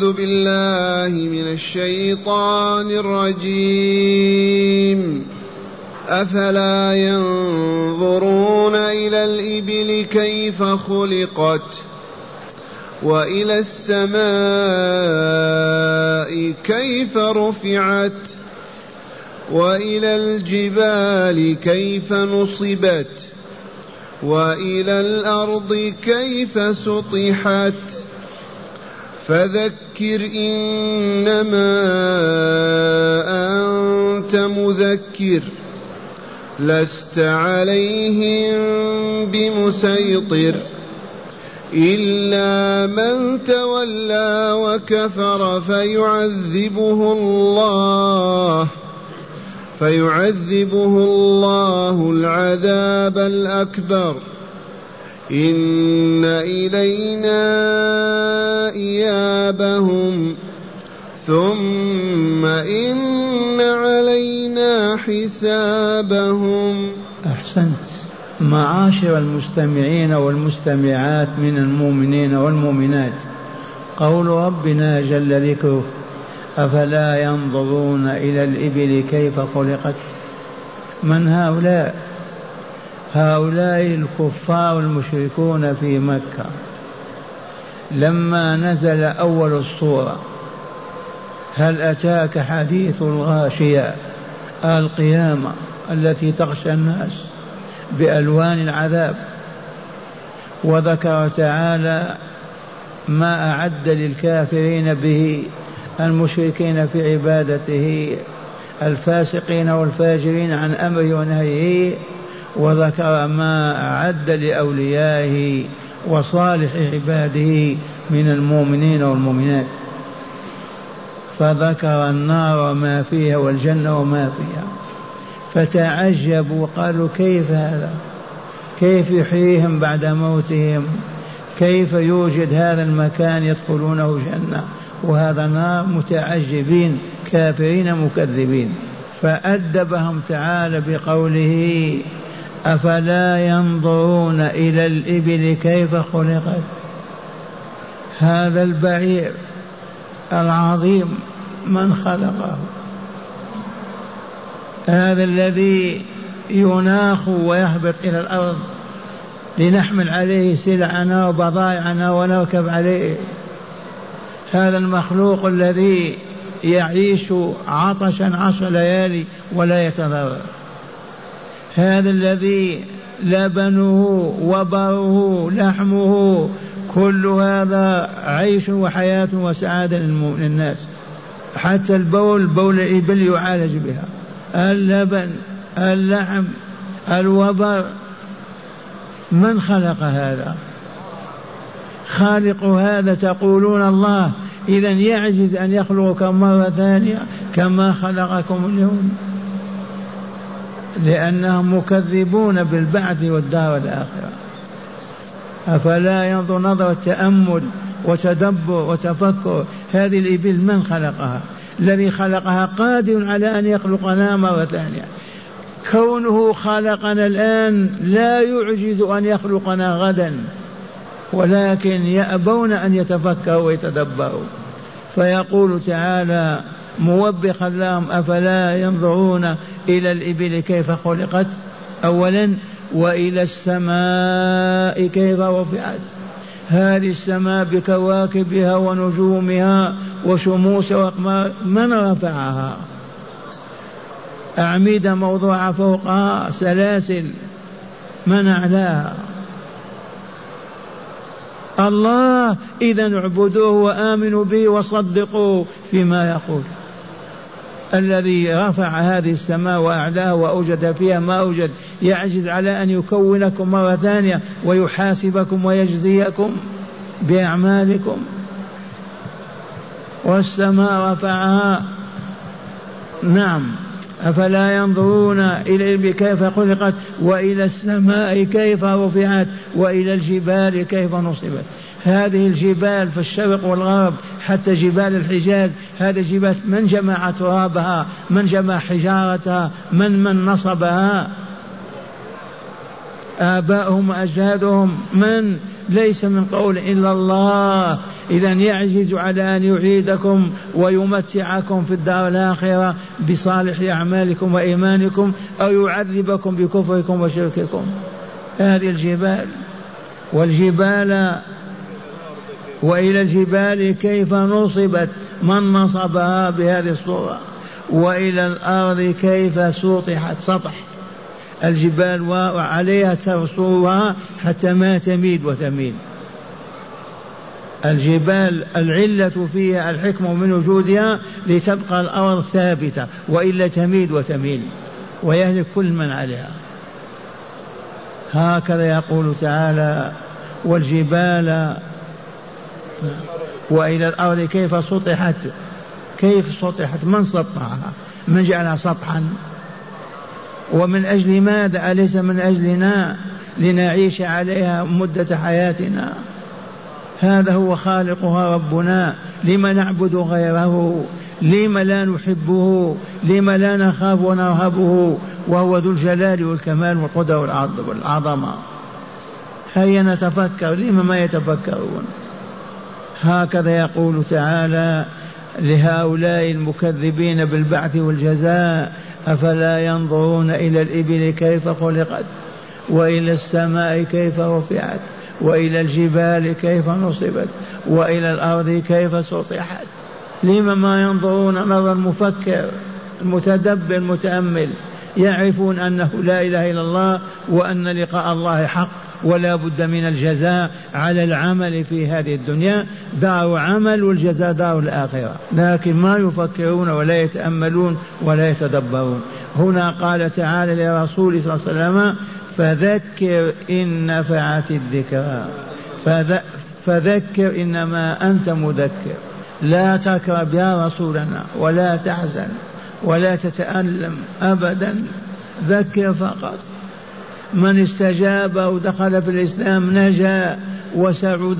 أعوذ بالله من الشيطان الرجيم. أفلا ينظرون إلى الإبل كيف خلقت وإلى السماء كيف رفعت وإلى الجبال كيف نصبت وإلى الأرض كيف سطحت فذكر إنما أنت مذكر لست عليهم بمسيطر إلا من تولى وكفر فيعذبه الله فيعذبه الله العذاب الأكبر. إن إلينا إيابهم ثم إن علينا حسابهم أحسنت. معاشر المستمعين والمستمعات من المؤمنين والمؤمنات قول ربنا جل ذكره أفلا ينظرون إلى الإبل كيف خلقت؟ من هؤلاء؟ هؤلاء الكفار المشركون في مكة. لما نزل أول الصورة هل أتاك حديث الغاشية القيامة التي تغشى الناس بألوان العذاب؟ وذكر تعالى ما أعد للكافرين به المشركين في عبادته الفاسقين والفاجرين عن أمره ونهيه وذكر ما أعد لأوليائه وصالح عباده من المؤمنين والمؤمنات. فذكر النار وما فيها والجنة وما فيها. فتعجبوا قالوا كيف هذا؟ كيف يحييهم بعد موتهم؟ كيف يوجد هذا المكان يدخلونه جنة؟ وهذا نار متعجبين كافرين مكذبين. فأدبهم تعالى بقوله أفلا ينظرون إلى الإبل كيف خلقت؟ هذا البعير العظيم من خلقه. هذا الذي يناخ ويهبط إلى الأرض لنحمل عليه سلعنا وبضائعنا ونركب عليه. هذا المخلوق الذي يعيش عطشا عشر ليالي ولا يتضرر. هذا الذي لبنه وبره لحمه كل هذا عيش وحياة وسعادة للناس. حتى البول بول الإبل يعالج بها. اللبن اللحم الوبر. من خلق هذا؟ خالق هذا تقولون الله. إذا يعجز أن يخلقكم مرة ثانية كما خلقكم اليوم. لأنهم مكذبون بالبعث والدار الآخرة. أفلا ينظر نظر التأمل وتدبر وتفكر. هذه الإبل من خلقها؟ الذي خلقها قادر على أن يخلقنا مرة ثانية. كونه خلقنا الآن لا يعجز أن يخلقنا غدا ولكن يأبون أن يتفكروا ويتدبروا. فيقول تعالى موبخا لهم أفلا ينظرون إلى الإبل كيف خلقت؟ أولا وإلى السماء كيف رفعت؟ هذه السماء بكواكبها ونجومها وشموس وأقمار من رفعها؟ أعمدة موضوعة فوقها سلاسل من أعلاها؟ الله إذا اعبدوه وآمنوا به وصدقوا فيما يقول. الذي رفع هذه السماء وأعلاها وأوجد فيها ما أوجد يعجز على أن يكونكم مرة ثانية ويحاسبكم ويجزيكم بأعمالكم. والسماء رفعها. نعم. أفلا ينظرون إلى الإبل كيف خلقت وإلى السماء كيف رفعت وإلى الجبال كيف نصبت. هذه الجبال في الشرق والغرب حتى جبال الحجاز. هذه الجبال من جمع ترابها؟ من جمع حجارتها؟ من من نصبها؟ آباؤهم وأجدادهم. من؟ ليس من قول إلا الله. إذا يعجز على أن يعيدكم ويمتعكم في الدار الآخرة بصالح أعمالكم وإيمانكم أو يعذبكم بكفركم وشرككم. هذه الجبال. والجبال وإلى الجبال كيف نصبت؟ من نصبها بهذه الصورة؟ وإلى الأرض كيف سطحت؟ سطح. الجبال وعليها ترسوها حتى ما تميد وتميل. الجبال العلة فيها الحكمة من وجودها لتبقى الأرض ثابتة وإلا تميد وتميل ويهلك كل من عليها. هكذا يقول تعالى والجبال وإلى الأرض كيف سطحت؟ كيف سطحت؟ من سطحها؟ من جعلها سطحا؟ ومن أجل ماذا؟ أليس من أجلنا لنعيش عليها مدة حياتنا؟ هذا هو خالقها ربنا. لم نعبد غيره؟ لم لا نحبه؟ لم لا نخاف ونرهبه؟ وهو ذو الجلال والكمال والقدر والعظمة. هيا نتفكر. لم ما يتفكرون؟ هكذا يقول تعالى لهؤلاء المكذبين بالبعث والجزاء أفلا ينظرون إلى الإبل كيف خلقت؟ وإلى السماء كيف رفعت؟ وإلى الجبال كيف نصبت؟ وإلى الأرض كيف سطحت؟ لما ما ينظرون؟ نظر المفكر المتدبر المتامل يعرفون أنه لا إله إلا الله وأن لقاء الله حق. ولا بد من الجزاء على العمل في هذه الدنيا. دار عمل والجزاء دار الآخرة. لكن ما يفكرون ولا يتأملون ولا يتدبرون. هنا قال تعالى لرسول صلى الله عليه وسلم فذكر إن نفعت الذكرى. فذكر إنما أنت مذكر. لا تكرب يا رسولنا ولا تحزن ولا تتألم أبدا. ذكر فقط. من استجاب ودخل في الإسلام نجا وسعود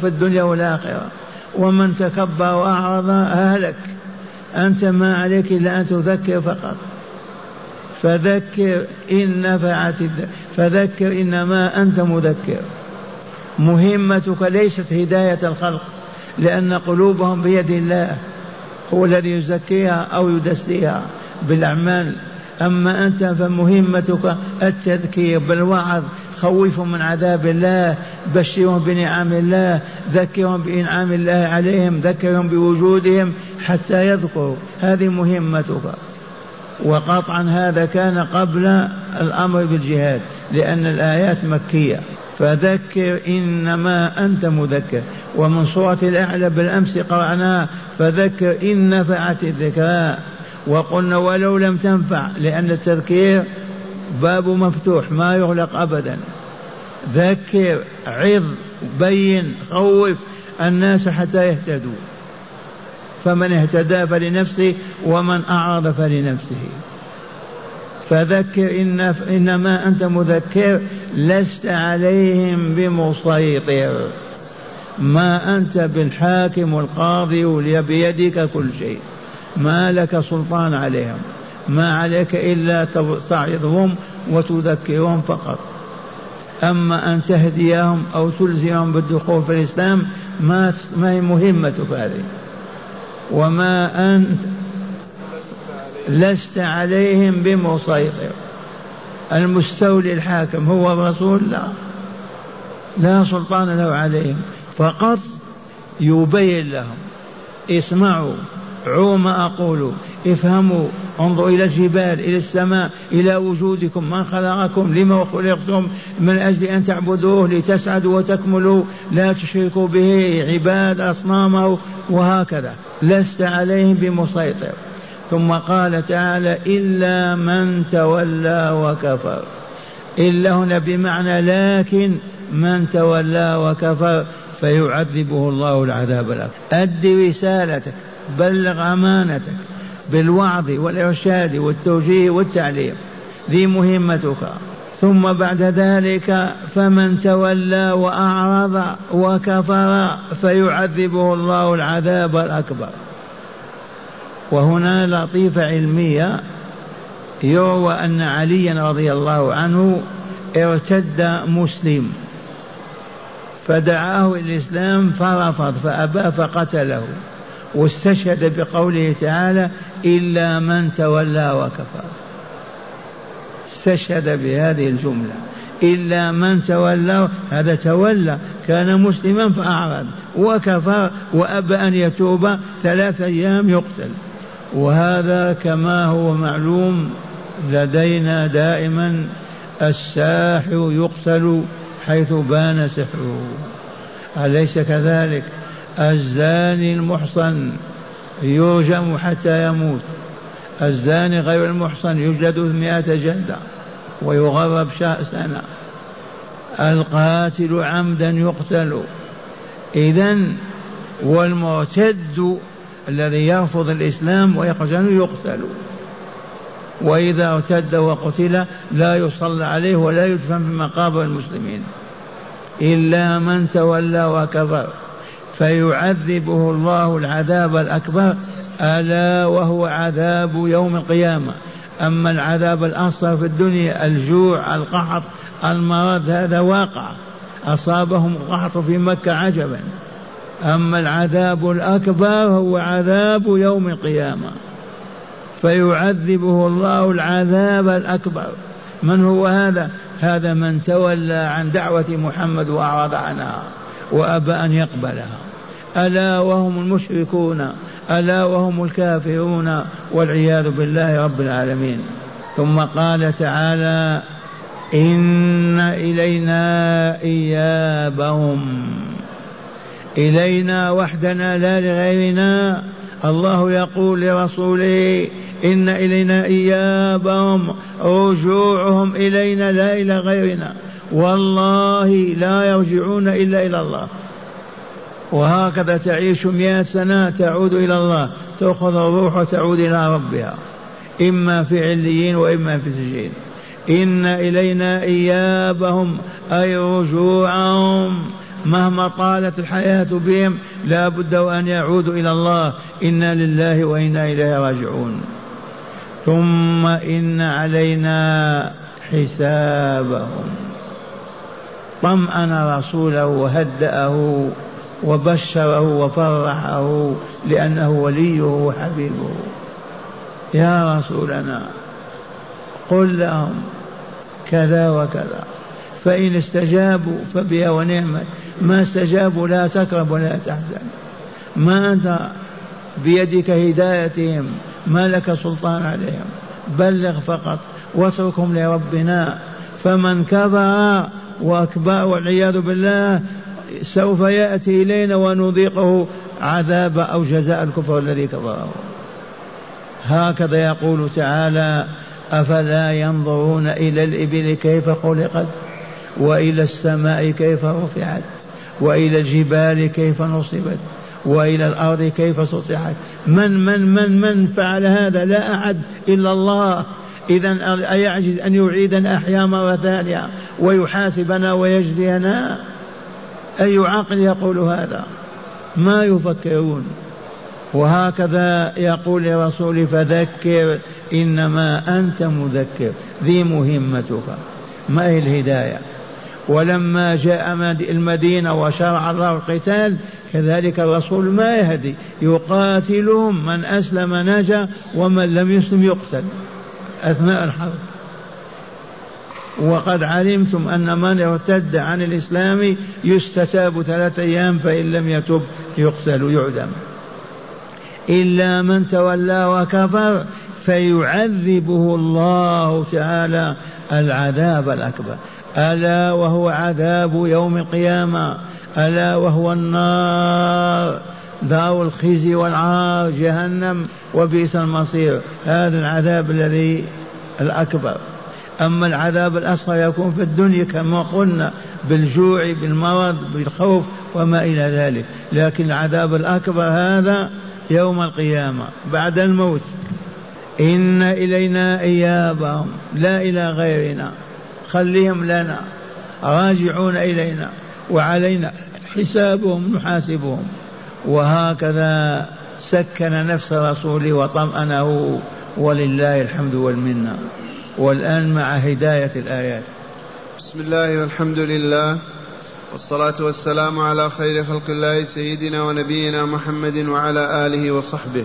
في الدنيا والآخرة. ومن تكبر وأعرض أهلك. أنت ما عليك إلا أن تذكر فقط. فذكر إن نفعت فذكر إنما أنت مذكر. مهمتك ليست هداية الخلق لأن قلوبهم بيد الله. هو الذي يزكيها أو يدسيها بالأعمال. أما أنت فمهمتك التذكير بالوعظ خوفهم من عذاب الله بشرهم بنعم الله ذكرهم بإنعام الله عليهم ذكرهم بوجودهم حتى يذكروا. هذه مهمتك. وقطعا هذا كان قبل الأمر بالجهاد لأن الآيات مكية. فذكر إنما أنت مذكر. ومن سورة الأعلى بالأمس قرأناها فذكر إن نفعت الذكرى. وقلنا ولو لم تنفع لأن التذكير باب مفتوح ما يغلق أبدا. ذكر عظ بين خوف الناس حتى يهتدوا. فمن اهتدى فلنفسه ومن أعرض فلنفسه. فذكر إن إنما أنت مذكر لست عليهم بمسيطر. ما أنت بالحاكم والقاضي بيدك كل شيء. ما لك سلطان عليهم ما عليك إلا تعظهم وتذكرهم فقط. أما أن تهديهم أو تلزمهم بالدخول في الإسلام ما ما هي مهمتك هذه؟ وما أنت لست عليهم بمسيطر. المستولي الحاكم هو الرسول؟ لا. لا سلطان له عليهم. فقط يبين لهم اسمعوا. عوا ما أقول افهموا انظروا إلى الجبال إلى السماء إلى وجودكم من خلقكم لما خلقتم من أجل أن تعبدوه لتسعدوا وتكملوا لا تشركوا به عباد أصنامه وهكذا. لست عليهم بمسيطر. ثم قال تعالى إلا من تولى وكفر. إلا هنا بمعنى لكن من تولى وكفر فيعذبه الله العذاب الأكبر. أد رسالتك. بلغ أمانتك بالوعظ والإرشاد والتوجيه والتعليم. ذي مهمتك. ثم بعد ذلك فمن تولى وأعرض وكفر فيعذبه الله العذاب الأكبر. وهنا لطيفة علمية يروى أن عليا رضي الله عنه ارتد مسلم. فدعاه الإسلام فرفض فأبى فقتله. واستشهد بقوله تعالى إلا من تولى وكفر. استشهد بهذه الجملة. إلا من تولى هذا تولى. كان مسلما فأعرض وكفر وأبى أن يتوب. ثلاث أيام يقتل. وهذا كما هو معلوم لدينا دائما الساحر يقتل حيث بان سحره. أليس كذلك؟ الزاني المحصن يرجم حتى يموت. الزاني غير المحصن يجلد مئة جلدة ويغرب سنة القاتل عمدا يقتل. إذا والمرتد الذي يرفض الإسلام ويقتل يقتل. وإذا ارتد وقتل لا يصلى عليه ولا يدفن في مقابر المسلمين. إلا من تولى وكفر. فيعذبه الله العذاب الأكبر ألا وهو عذاب يوم القيامة. أما العذاب الأصغر في الدنيا الجوع القحط المرض هذا واقع. أصابهم القحط في مكة عجبا. أما العذاب الأكبر هو عذاب يوم القيامة. فيعذبه الله العذاب الأكبر. من هو هذا؟ هذا من تولى عن دعوة محمد وأعرض عنها وأبى أن يقبلها. ألا وهم المشركون ألا وهم الكافرون والعياذ بالله رب العالمين. ثم قال تعالى إن إلينا إيابهم. إلينا وحدنا لا لغيرنا. الله يقول لرسوله إن إلينا إيابهم. رجوعهم إلينا لا إلى غيرنا. والله لا يرجعون إلا إلى الله. وهكذا تعيش مئة سنة تعود إلى الله تأخذ الروح وتعود إلى ربها. إما في عليين وإما في سجين. إن إلينا إيابهم أي رجوعهم. مهما طالت الحياة بهم لا بد وأن يعودوا إلى الله. إنا لله وإنا إليه راجعون. ثم إن علينا حسابهم. طمأن رسوله وهدأه. وبشره وفرحه لأنه وليه وحبيبه. يا رسولنا قل لهم كذا وكذا فإن استجابوا فبها ونعمت ما استجابوا لا تكرب ولا تحزن ما أنت بيدك هدايتهم ما لك سلطان عليهم. بلغ فقط واتركهم لربنا. فمن كفر وأكبر والعياذ بالله سوف يأتي إلينا ونذيقه عذاب أو جزاء الكفر الذي كفره. هكذا يقول تعالى أفلا ينظرون إلى الإبل كيف خلقت وإلى السماء كيف رفعت وإلى الجبال كيف نصبت وإلى الأرض كيف سطحت. من من من من فعل هذا؟ لا أحد إلا الله. اذا أيعجز أن يعيدنا أحياء مرة ثانية ويحاسبنا ويجزينا؟ أي عقل يقول هذا؟ ما يفكرون. وهكذا يقول لرسول فذكر إنما أنت مذكر ذي مهمتك. ما هي الهداية؟ ولما جاء المدينة وشرع الله القتال كذلك الرسول ما يهدي يقاتلهم من أسلم نجا ومن لم يسلم يقتل. أثناء الحرب. وقد علمتم أن من ارتد عن الإسلام يستتاب ثلاثة أيام فإن لم يتب يقتل يعدم إلا من تولى وكفر فيعذبه الله تعالى العذاب الأكبر. ألا وهو عذاب يوم القيامة. ألا وهو النار. دار الخزي والعار جهنم وبئس المصير. هذا العذاب الذي الأكبر. أما العذاب الأصغر يكون في الدنيا كما قلنا بالجوع بالمرض بالخوف وما إلى ذلك. لكن العذاب الأكبر هذا يوم القيامة بعد الموت. إن إلينا إيابهم لا إلى غيرنا. خليهم لنا راجعون إلينا وعلينا حسابهم نحاسبهم. وهكذا سكن نفس رسوله وطمأنه ولله الحمد والمنة. والآن مع هداية الآيات. بسم الله والحمد لله والصلاة والسلام على خير خلق الله سيدنا ونبينا محمد وعلى آله وصحبه.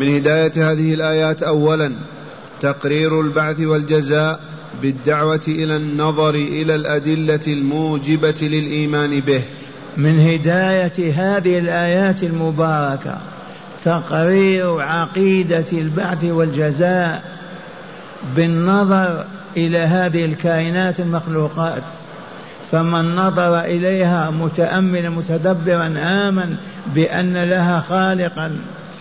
من هداية هذه الآيات أولا تقرير البعث والجزاء بالدعوة إلى النظر إلى الأدلة الموجبة للإيمان به. من هداية هذه الآيات المباركة تقرير عقيدة البعث والجزاء بالنظر إلى هذه الكائنات المخلوقات فمن نظر إليها متأملا متدبرا آمن بأن لها خالقا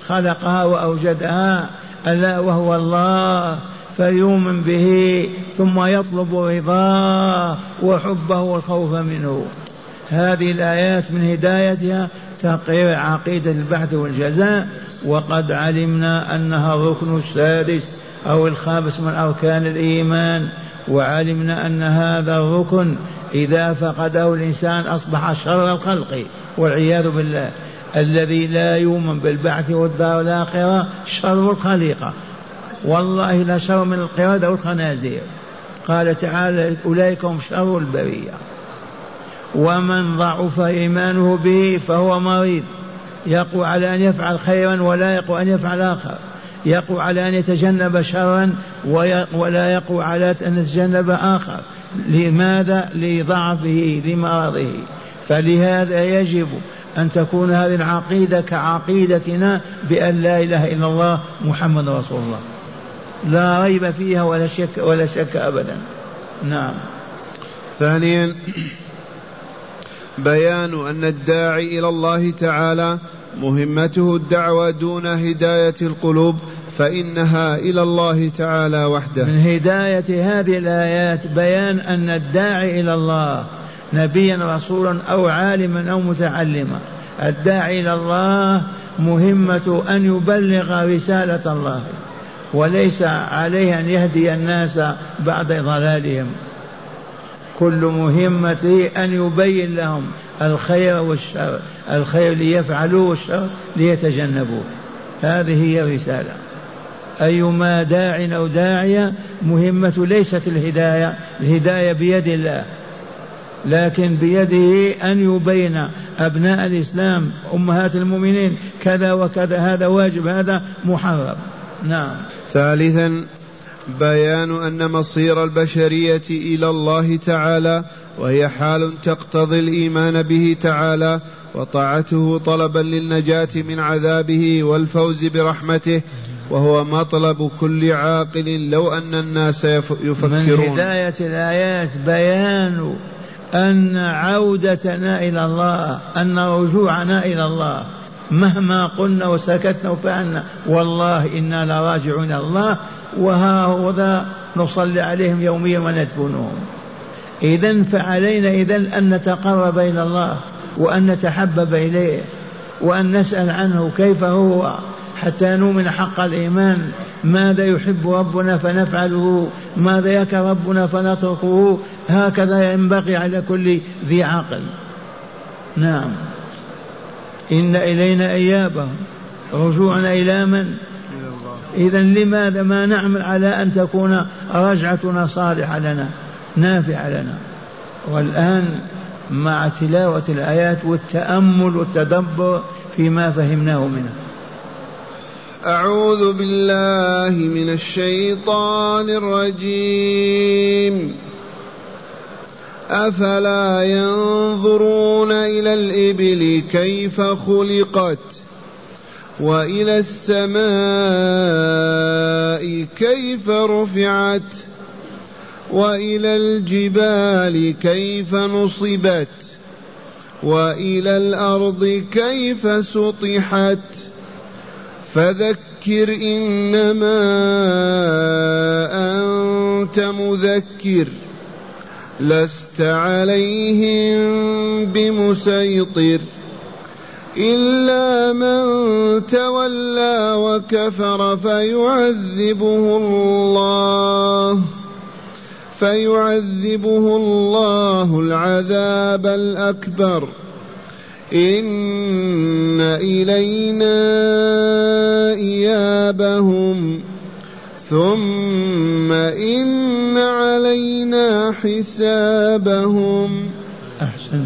خلقها وأوجدها ألا وهو الله فيؤمن به ثم يطلب رضاه وحبه والخوف منه. هذه الآيات من هدايتها تقرير عقيدة البحث والجزاء وقد علمنا أنها الركن السادس. أو الخامس من أركان الإيمان وعلمنا أن هذا الركن إذا فقده الإنسان أصبح شر الخلق والعياذ بالله. الذي لا يؤمن بالبعث والدار الآخرة شر الخليقة. والله لا شر من القردة والخنازير. قال تعالى أولئك هم شر البرية. ومن ضعف إيمانه به فهو مريض. يقوى على أن يفعل خيرا ولا يقوى أن يفعل آخر. يقوى على أن يتجنب شرا ولا يقوى على أن يتجنب آخر. لماذا؟ لضعفه لمرضه. فلهذا يجب أن تكون هذه العقيدة كعقيدتنا بأن لا إله إلا الله محمد رسول الله. لا ريب فيها ولا شك ولا شك أبدا. نعم. ثانيا بيان أن الداعي إلى الله تعالى مهمته الدعوة دون هداية القلوب فإنها إلى الله تعالى وحده. من هداية هذه الآيات بيان أن الداعي إلى الله نبيا رسولا أو عالما أو متعلما. الداعي إلى الله مهمة أن يبلغ رسالة الله وليس عليه أن يهدي الناس بعد ضلالهم. كل مهمته أن يبين لهم الخير والشر الخير ليفعلوه والشر ليتجنبوه. هذه هي الرسالة. أيما داع أو داعية مهمة ليست الهداية. الهداية بيد الله. لكن بيده أن يبين أبناء الإسلام أمهات المؤمنين كذا وكذا هذا واجب هذا محرم. نعم. ثالثا بيان أن مصير البشرية إلى الله تعالى وهي حال تقتضي الإيمان به تعالى وطاعته طلبا للنجاة من عذابه والفوز برحمته وهو مطلب كل عاقل لو أن الناس يفكرون. من هداية الآيات بيان أن عودتنا إلى الله أن رجوعنا إلى الله. مهما قلنا وسكتنا وفعلنا والله إنا لراجعون إلى الله. وهؤلاء نصلي عليهم يوميا وندفنهم إذا فعلينا إذا أن نتقرب إلى الله وأن نتحبب إليه وأن نسأل عنه كيف هو حتى نؤمن حق الإيمان. ماذا يحب ربنا فنفعله؟ ماذا يكره ربنا فنتركه؟ هكذا ينبغي على كل ذي عقل. نعم. إن إلينا إيابهم. رجوعنا إلى من؟ إذا لماذا ما نعمل على أن تكون رجعتنا صالحة لنا نافعة لنا؟ والآن مع تلاوة الآيات والتأمل والتدبر فيما فهمناه منها أعوذ بالله من الشيطان الرجيم. أفلا ينظرون إلى الإبل كيف خلقت؟ وإلى السماء كيف رفعت وإلى الجبال كيف نصبت وإلى الأرض كيف سطحت فذكر إنما أنت مذكر لست عليهم بمسيطر إلا من تولى وكفر فيعذبه الله فيعذبه الله العذاب الأكبر. إن إلينا إيابهم. ثم إن علينا حسابهم. أحسن